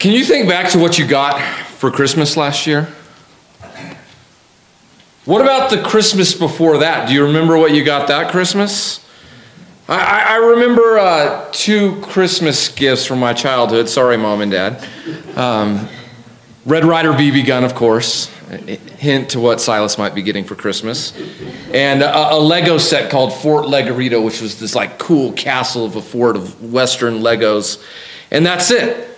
Can you think back to what you got for Christmas last year? What about the Christmas before that? Do you remember what you got that Christmas? I, I remember uh, two Christmas gifts from my childhood. Sorry, mom and dad. Um, Red Ryder BB gun, of course. Hint to what Silas might be getting for Christmas. And a, a Lego set called Fort Legoredo, which was this like cool castle of a fort of Western Legos. And that's it.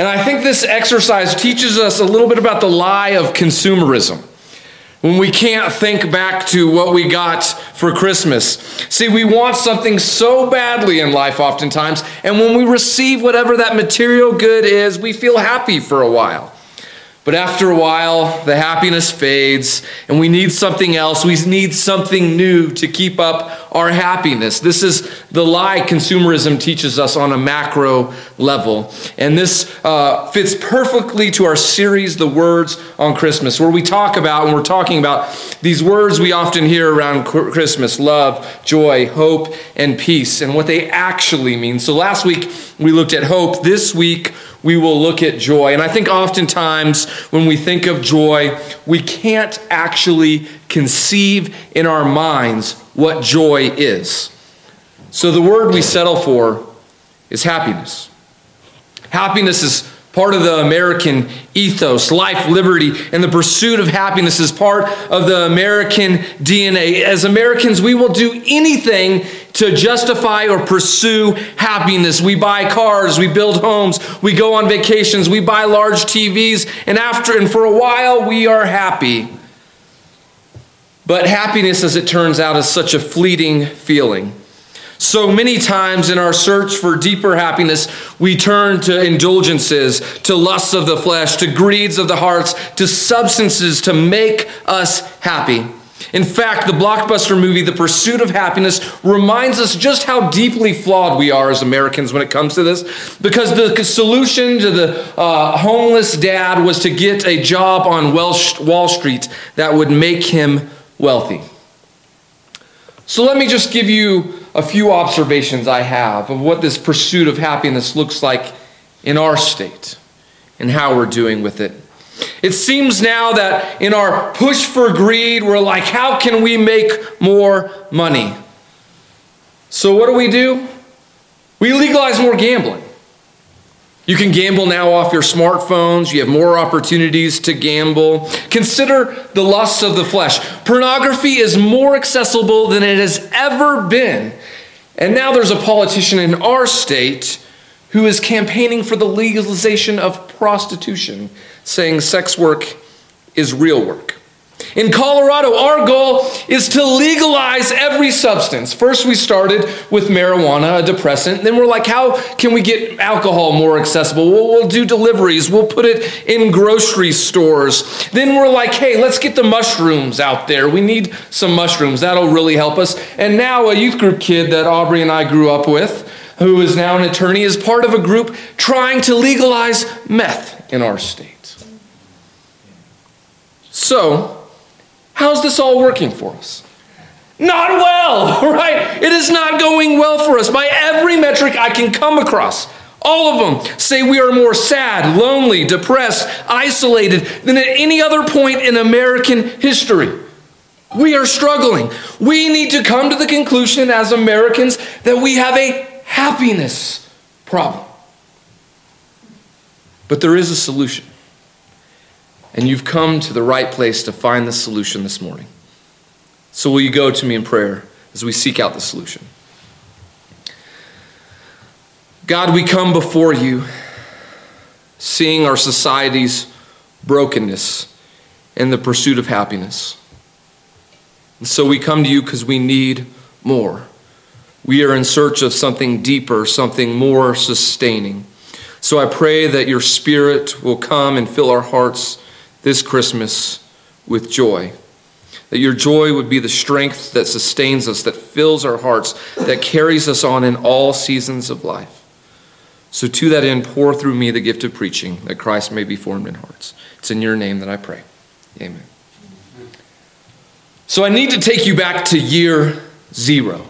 And I think this exercise teaches us a little bit about the lie of consumerism when we can't think back to what we got for Christmas. See, we want something so badly in life oftentimes, and when we receive whatever that material good is, we feel happy for a while. But after a while, the happiness fades, and we need something else. We need something new to keep up our happiness. This is the lie consumerism teaches us on a macro level. And this uh, fits perfectly to our series, The Words on Christmas, where we talk about, and we're talking about these words we often hear around Christmas love, joy, hope, and peace, and what they actually mean. So last week, we looked at hope. This week, we will look at joy. And I think oftentimes when we think of joy, we can't actually conceive in our minds what joy is. So the word we settle for is happiness. Happiness is part of the American ethos. Life, liberty, and the pursuit of happiness is part of the American DNA. As Americans, we will do anything to justify or pursue happiness. We buy cars, we build homes, we go on vacations, we buy large TVs, and after and for a while we are happy. But happiness, as it turns out, is such a fleeting feeling. So many times in our search for deeper happiness, we turn to indulgences, to lusts of the flesh, to greeds of the hearts, to substances to make us happy. In fact, the blockbuster movie, The Pursuit of Happiness, reminds us just how deeply flawed we are as Americans when it comes to this. Because the solution to the uh, homeless dad was to get a job on Wall Street that would make him wealthy. So let me just give you a few observations I have of what this pursuit of happiness looks like in our state and how we're doing with it. It seems now that in our push for greed, we're like, how can we make more money? So, what do we do? We legalize more gambling. You can gamble now off your smartphones. You have more opportunities to gamble. Consider the lusts of the flesh. Pornography is more accessible than it has ever been. And now there's a politician in our state who is campaigning for the legalization of prostitution, saying sex work is real work. In Colorado, our goal is to legalize every substance. First, we started with marijuana, a depressant. Then we're like, how can we get alcohol more accessible? Well, we'll do deliveries. We'll put it in grocery stores. Then we're like, hey, let's get the mushrooms out there. We need some mushrooms. That'll really help us. And now, a youth group kid that Aubrey and I grew up with, who is now an attorney, is part of a group trying to legalize meth in our state. So, How's this all working for us? Not well, right? It is not going well for us. By every metric I can come across, all of them say we are more sad, lonely, depressed, isolated than at any other point in American history. We are struggling. We need to come to the conclusion as Americans that we have a happiness problem. But there is a solution. And you've come to the right place to find the solution this morning. So, will you go to me in prayer as we seek out the solution? God, we come before you, seeing our society's brokenness and the pursuit of happiness. And so we come to you because we need more. We are in search of something deeper, something more sustaining. So I pray that your Spirit will come and fill our hearts this Christmas with joy. That your joy would be the strength that sustains us, that fills our hearts, that carries us on in all seasons of life. So, to that end, pour through me the gift of preaching, that Christ may be formed in hearts. It's in your name that I pray. Amen. So, I need to take you back to year zero.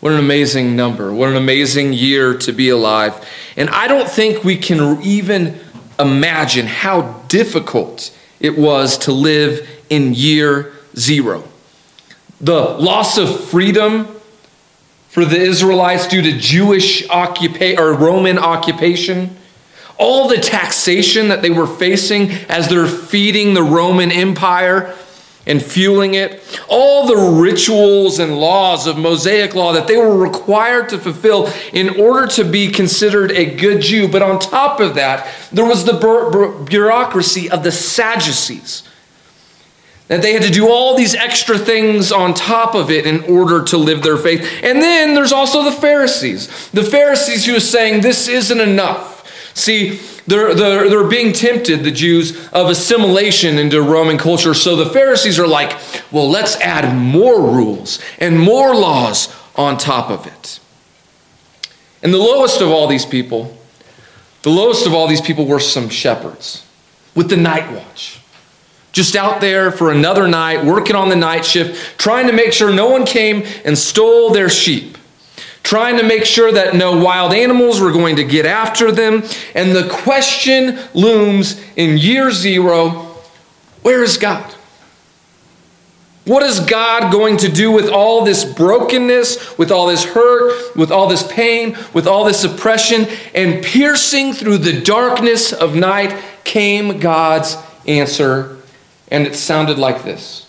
What an amazing number. What an amazing year to be alive. And I don't think we can even imagine how difficult it was to live in year zero. The loss of freedom for the Israelites due to Jewish occupation or Roman occupation, all the taxation that they were facing as they're feeding the Roman Empire and fueling it, all the rituals and laws of Mosaic law that they were required to fulfill in order to be considered a good Jew. But on top of that, there was the bureaucracy of the Sadducees. That they had to do all these extra things on top of it in order to live their faith. And then there's also the Pharisees. The Pharisees who are saying this isn't enough. See, they're, they're, they're being tempted, the Jews, of assimilation into Roman culture. So the Pharisees are like, well, let's add more rules and more laws on top of it. And the lowest of all these people, the lowest of all these people were some shepherds with the night watch. Just out there for another night, working on the night shift, trying to make sure no one came and stole their sheep trying to make sure that no wild animals were going to get after them. And the question looms in year zero where is God? What is God going to do with all this brokenness, with all this hurt, with all this pain, with all this oppression? And piercing through the darkness of night came God's answer, and it sounded like this.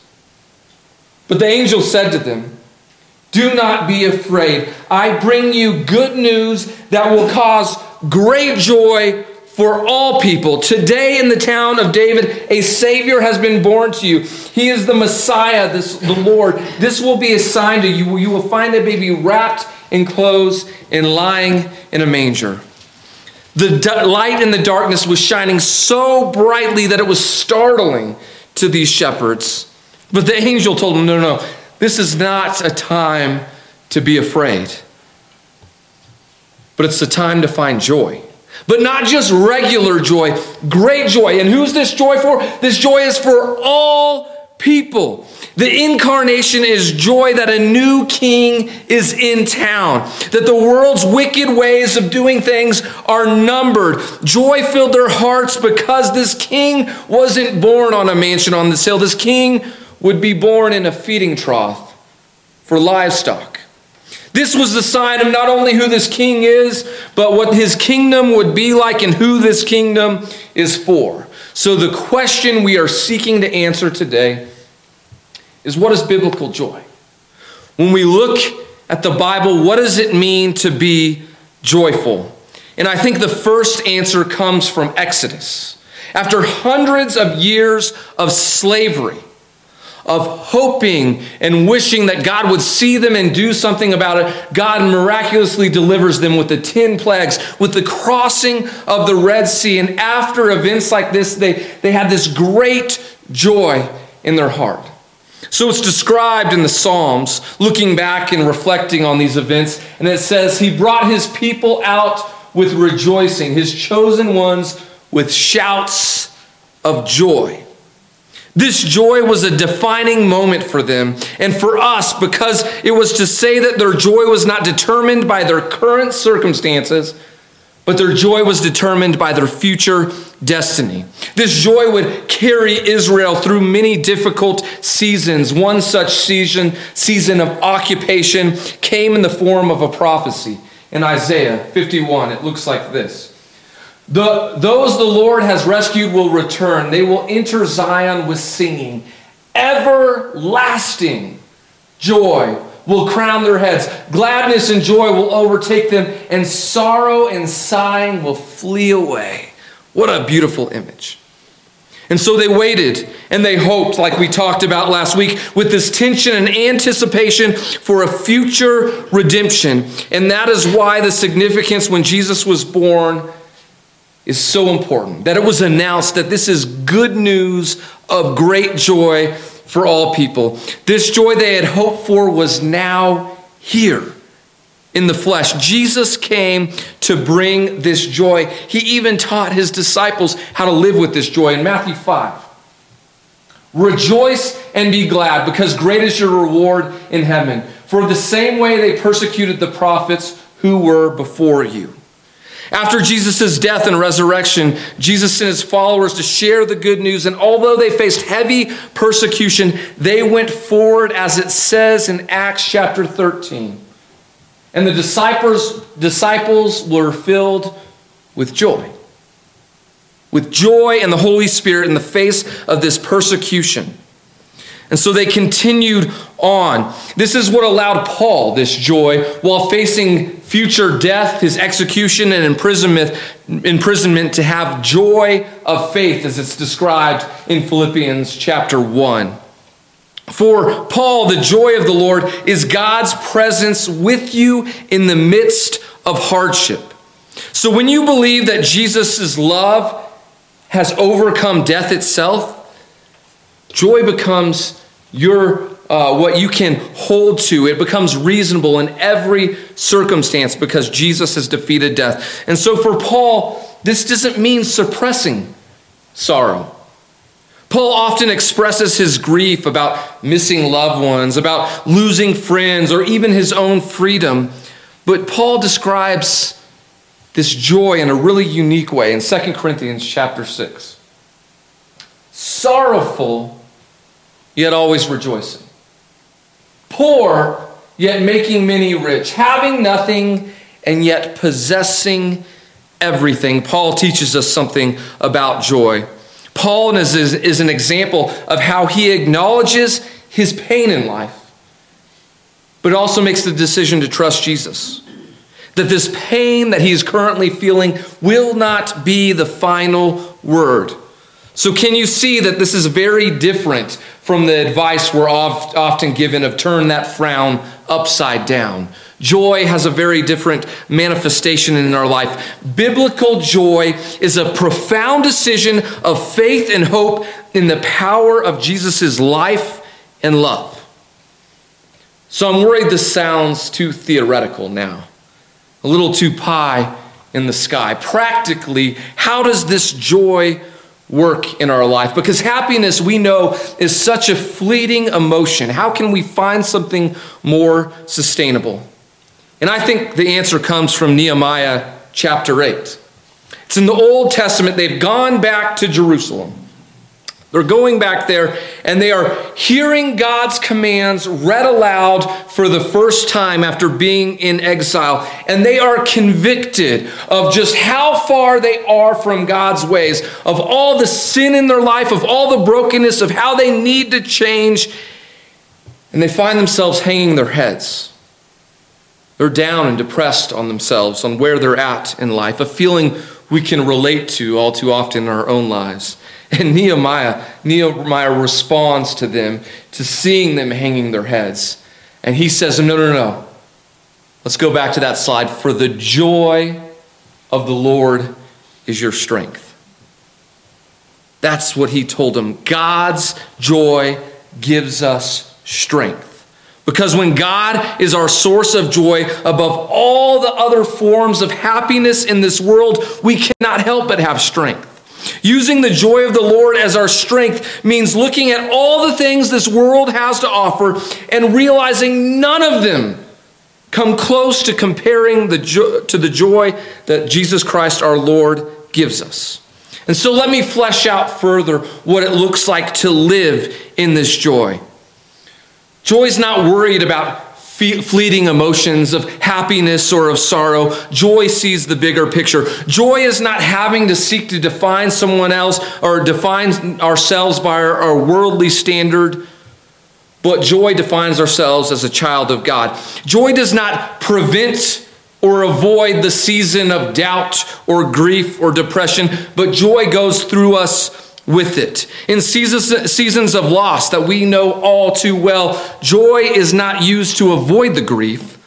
But the angel said to them, do not be afraid. I bring you good news that will cause great joy for all people. Today in the town of David, a Savior has been born to you. He is the Messiah, this, the Lord. This will be a sign to you. You will find a baby wrapped in clothes and lying in a manger. The light in the darkness was shining so brightly that it was startling to these shepherds. But the angel told them, no, no, no. This is not a time to be afraid, but it's a time to find joy. But not just regular joy, great joy. And who's this joy for? This joy is for all people. The incarnation is joy that a new king is in town, that the world's wicked ways of doing things are numbered. Joy filled their hearts because this king wasn't born on a mansion on this hill. This king would be born in a feeding trough for livestock. This was the sign of not only who this king is, but what his kingdom would be like and who this kingdom is for. So, the question we are seeking to answer today is what is biblical joy? When we look at the Bible, what does it mean to be joyful? And I think the first answer comes from Exodus. After hundreds of years of slavery, of hoping and wishing that God would see them and do something about it, God miraculously delivers them with the 10 plagues, with the crossing of the Red Sea. And after events like this, they, they had this great joy in their heart. So it's described in the Psalms, looking back and reflecting on these events. And it says, He brought His people out with rejoicing, His chosen ones with shouts of joy. This joy was a defining moment for them and for us because it was to say that their joy was not determined by their current circumstances, but their joy was determined by their future destiny. This joy would carry Israel through many difficult seasons. One such season, season of occupation came in the form of a prophecy. In Isaiah 51, it looks like this. The, those the Lord has rescued will return. They will enter Zion with singing. Everlasting joy will crown their heads. Gladness and joy will overtake them, and sorrow and sighing will flee away. What a beautiful image. And so they waited and they hoped, like we talked about last week, with this tension and anticipation for a future redemption. And that is why the significance when Jesus was born is so important that it was announced that this is good news of great joy for all people. This joy they had hoped for was now here in the flesh. Jesus came to bring this joy. He even taught his disciples how to live with this joy in Matthew 5. Rejoice and be glad, because great is your reward in heaven. for the same way they persecuted the prophets who were before you. After Jesus' death and resurrection, Jesus sent his followers to share the good news, and although they faced heavy persecution, they went forward, as it says in Acts chapter 13. And the disciples, disciples were filled with joy. With joy and the Holy Spirit in the face of this persecution. And so they continued on. This is what allowed Paul this joy while facing future death, his execution, and imprisonment, imprisonment to have joy of faith as it's described in Philippians chapter 1. For Paul, the joy of the Lord is God's presence with you in the midst of hardship. So when you believe that Jesus' love has overcome death itself, joy becomes your uh, what you can hold to. It becomes reasonable in every circumstance because Jesus has defeated death. And so for Paul, this doesn't mean suppressing sorrow. Paul often expresses his grief about missing loved ones, about losing friends, or even his own freedom. But Paul describes this joy in a really unique way in 2 Corinthians chapter 6. Sorrowful, yet always rejoicing poor, yet making many rich, having nothing, and yet possessing everything. Paul teaches us something about joy. Paul is, is, is an example of how he acknowledges his pain in life, but also makes the decision to trust Jesus. That this pain that he is currently feeling will not be the final word. So, can you see that this is very different from the advice we're often given of turn that frown upside down? Joy has a very different manifestation in our life. Biblical joy is a profound decision of faith and hope in the power of Jesus' life and love. So, I'm worried this sounds too theoretical now, a little too pie in the sky. Practically, how does this joy work in our life because happiness we know is such a fleeting emotion. How can we find something more sustainable? And I think the answer comes from Nehemiah chapter 8. It's in the Old Testament. They've gone back to Jerusalem. They're going back there and they are hearing God's commands read aloud for the first time after being in exile. And they are convicted of just how far they are from God's ways, of all the sin in their life, of all the brokenness, of how they need to change. And they find themselves hanging their heads. They're down and depressed on themselves, on where they're at in life, a feeling we can relate to all too often in our own lives. And Nehemiah, Nehemiah responds to them, to seeing them hanging their heads. And he says, No, no, no. Let's go back to that slide. For the joy of the Lord is your strength. That's what he told them. God's joy gives us strength. Because when God is our source of joy above all the other forms of happiness in this world, we cannot help but have strength. Using the joy of the Lord as our strength means looking at all the things this world has to offer and realizing none of them come close to comparing the jo- to the joy that Jesus Christ our Lord gives us. And so let me flesh out further what it looks like to live in this joy. Joy is not worried about fleeting emotions of happiness or of sorrow. Joy sees the bigger picture. Joy is not having to seek to define someone else or define ourselves by our, our worldly standard, but joy defines ourselves as a child of God. Joy does not prevent or avoid the season of doubt or grief or depression, but joy goes through us with it. In seasons, seasons of loss that we know all too well, joy is not used to avoid the grief.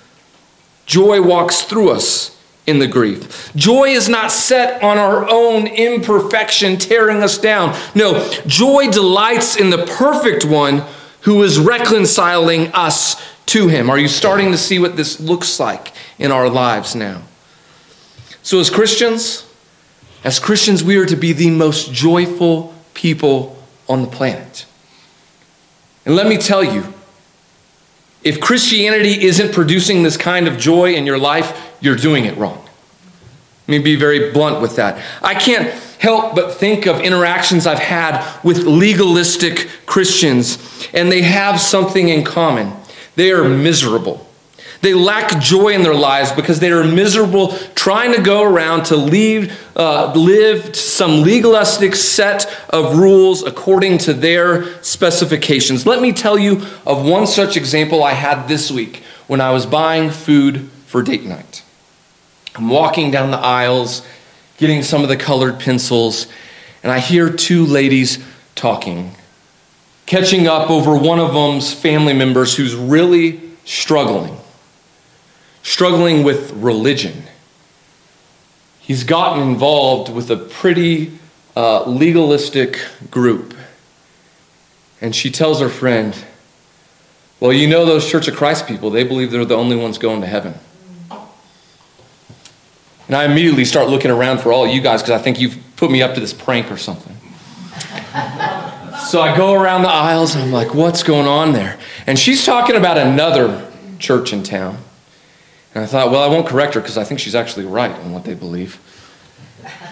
Joy walks through us in the grief. Joy is not set on our own imperfection tearing us down. No, joy delights in the perfect one who is reconciling us to him. Are you starting to see what this looks like in our lives now? So, as Christians, as Christians, we are to be the most joyful people on the planet. And let me tell you, If Christianity isn't producing this kind of joy in your life, you're doing it wrong. Let me be very blunt with that. I can't help but think of interactions I've had with legalistic Christians, and they have something in common. They are miserable. They lack joy in their lives because they are miserable trying to go around to leave, uh, live some legalistic set of rules according to their specifications. Let me tell you of one such example I had this week when I was buying food for date night. I'm walking down the aisles, getting some of the colored pencils, and I hear two ladies talking, catching up over one of them's family members who's really struggling struggling with religion. He's gotten involved with a pretty uh, legalistic group. And she tells her friend, Well, you know those Church of Christ people, they believe they're the only ones going to heaven. And I immediately start looking around for all you guys because I think you've put me up to this prank or something. so I go around the aisles and I'm like, what's going on there? And she's talking about another church in town. And I thought, well, I won't correct her because I think she's actually right in what they believe.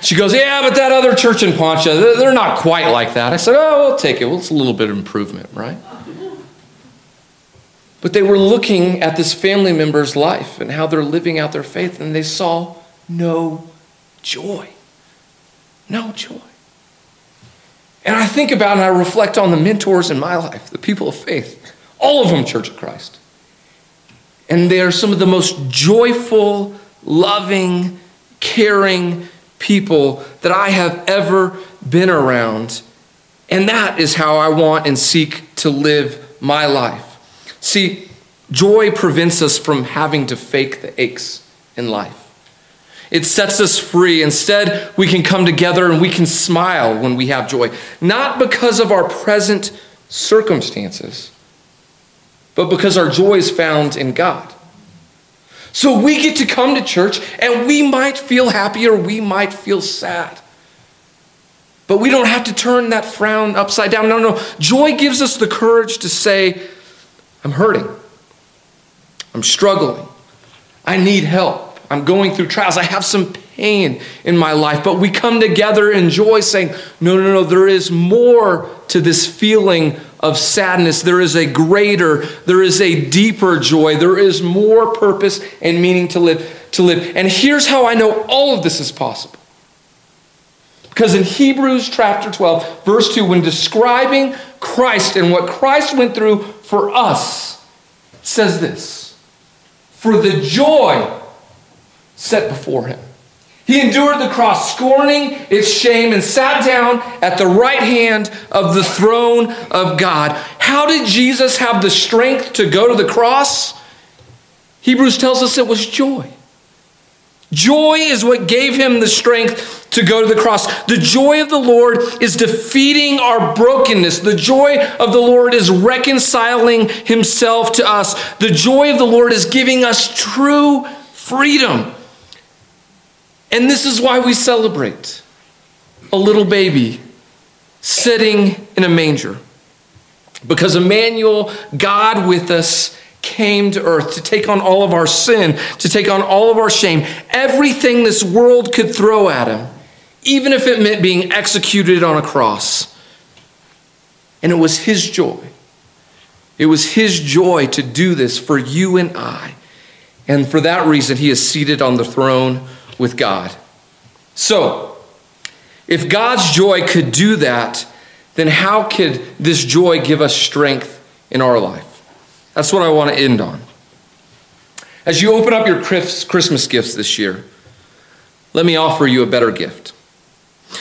She goes, yeah, but that other church in Poncha, they're not quite like that. I said, oh, we'll take it. Well, it's a little bit of improvement, right? But they were looking at this family member's life and how they're living out their faith, and they saw no joy. No joy. And I think about and I reflect on the mentors in my life, the people of faith, all of them Church of Christ. And they are some of the most joyful, loving, caring people that I have ever been around. And that is how I want and seek to live my life. See, joy prevents us from having to fake the aches in life. It sets us free. Instead, we can come together and we can smile when we have joy, not because of our present circumstances, but because our joy is found in God. So we get to come to church and we might feel happy or we might feel sad. But we don't have to turn that frown upside down. No, no. Joy gives us the courage to say, I'm hurting. I'm struggling. I need help. I'm going through trials. I have some pain in my life. But we come together in joy saying, no, no, no, there is more to this feeling of sadness, there is a greater, there is a deeper joy, there is more purpose and meaning to live. To live. And here's how I know all of this is possible. Because in Hebrews chapter 12, verse 2, when describing Christ and what Christ went through for us, says this For the joy set before him. He endured the cross, scorning its shame, and sat down at the right hand of the throne of God. How did Jesus have the strength to go to the cross? Hebrews tells us it was joy. Joy is what gave him the strength to go to the cross. The joy of the Lord is defeating our brokenness. The joy of the Lord is reconciling himself to us. The joy of the Lord is giving us true freedom. And this is why we celebrate a little baby sitting in a manger. Because Emmanuel, God with us, came to earth to take on all of our sin, to take on all of our shame, everything this world could throw at him, even if it meant being executed on a cross. And it was his joy. It was his joy to do this for you and I. And for that reason, he is seated on the throne with God. So, if God's joy could do that, then how could this joy give us strength in our life? That's what I want to end on. As you open up your Christmas gifts this year, let me offer you a better gift.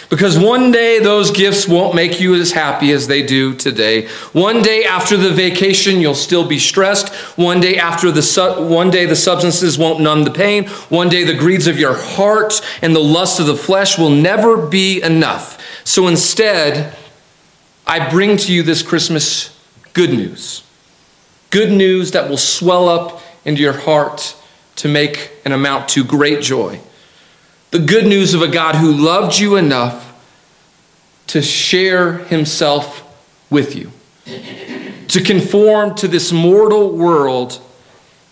Because one day those gifts won't make you as happy as they do today. One day after the vacation, you'll still be stressed. One day after the su- one day the substances won't numb the pain. One day the greeds of your heart and the lust of the flesh will never be enough. So instead, I bring to you this Christmas good news. Good news that will swell up into your heart to make an amount to great joy the good news of a God who loved you enough to share himself with you. to conform to this mortal world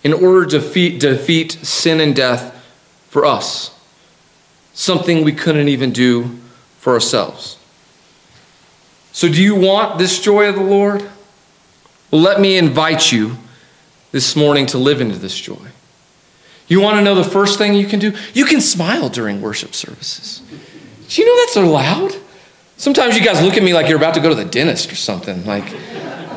in order to defeat, defeat sin and death for us. Something we couldn't even do for ourselves. So, do you want this joy of the Lord? Well, let me invite you this morning to live into this joy. You want to know the first thing you can do? You can smile during worship services. Do you know that's allowed? Sometimes you guys look at me like you're about to go to the dentist or something. Like,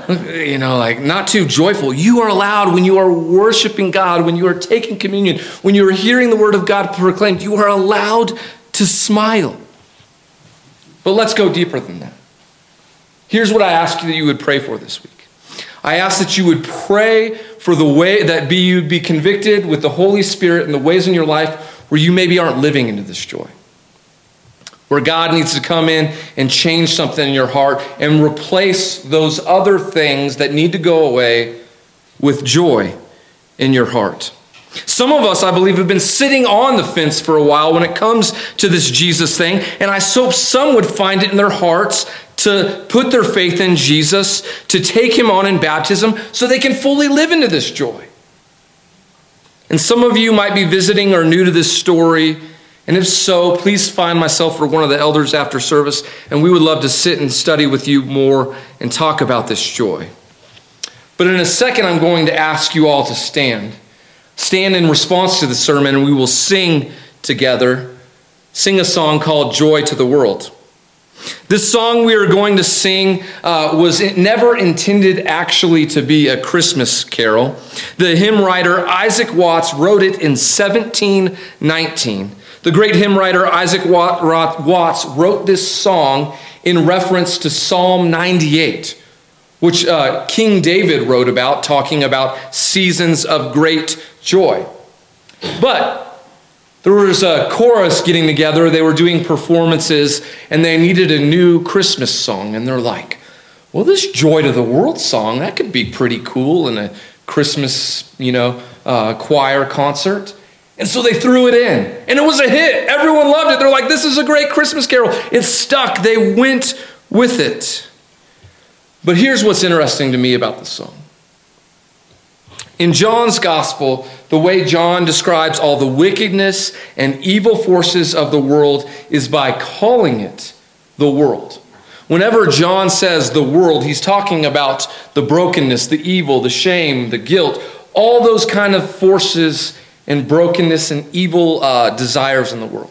you know, like not too joyful. You are allowed when you are worshiping God, when you are taking communion, when you are hearing the word of God proclaimed, you are allowed to smile. But let's go deeper than that. Here's what I ask you that you would pray for this week. I ask that you would pray for the way that be you be convicted with the Holy Spirit in the ways in your life where you maybe aren't living into this joy where God needs to come in and change something in your heart and replace those other things that need to go away with joy in your heart. Some of us, I believe, have been sitting on the fence for a while when it comes to this Jesus thing, and I hope some would find it in their hearts to put their faith in Jesus, to take him on in baptism, so they can fully live into this joy. And some of you might be visiting or new to this story and if so, please find myself or one of the elders after service, and we would love to sit and study with you more and talk about this joy. But in a second, I'm going to ask you all to stand. Stand in response to the sermon, and we will sing together. Sing a song called Joy to the World. This song we are going to sing uh, was never intended actually to be a Christmas carol. The hymn writer Isaac Watts wrote it in 1719. The great hymn writer Isaac Watts wrote this song in reference to Psalm 98, which uh, King David wrote about, talking about seasons of great joy. But there was a chorus getting together, they were doing performances, and they needed a new Christmas song. And they're like, well, this Joy to the World song, that could be pretty cool in a Christmas, you know, uh, choir concert. And so they threw it in, and it was a hit. Everyone loved it. They're like, this is a great Christmas carol. It stuck. They went with it. But here's what's interesting to me about the song. In John's gospel, the way John describes all the wickedness and evil forces of the world is by calling it the world. Whenever John says the world, he's talking about the brokenness, the evil, the shame, the guilt, all those kind of forces and brokenness and evil uh, desires in the world.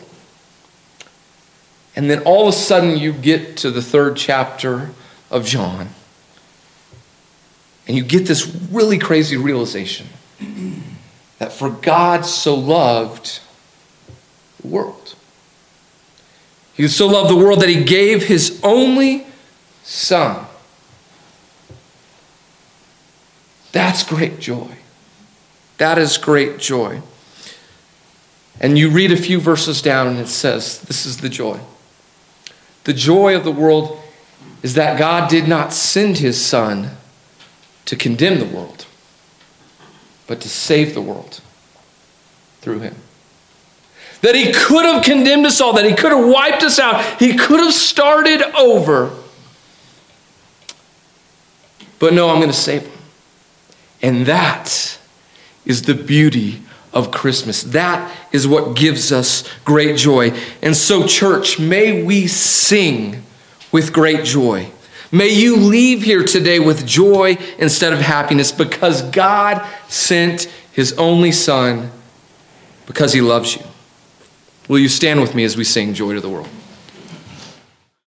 And then all of a sudden, you get to the third chapter of John, and you get this really crazy realization that for God so loved the world. He so loved the world that he gave his only son. That's great joy. That is great joy. And you read a few verses down, and it says, This is the joy. The joy of the world is that God did not send his Son to condemn the world, but to save the world through him. That he could have condemned us all, that he could have wiped us out, he could have started over. But no, I'm going to save him. And that is the beauty of Christmas. That is what gives us great joy. And so, church, may we sing with great joy. May you leave here today with joy instead of happiness because God sent his only Son because he loves you. Will you stand with me as we sing Joy to the World?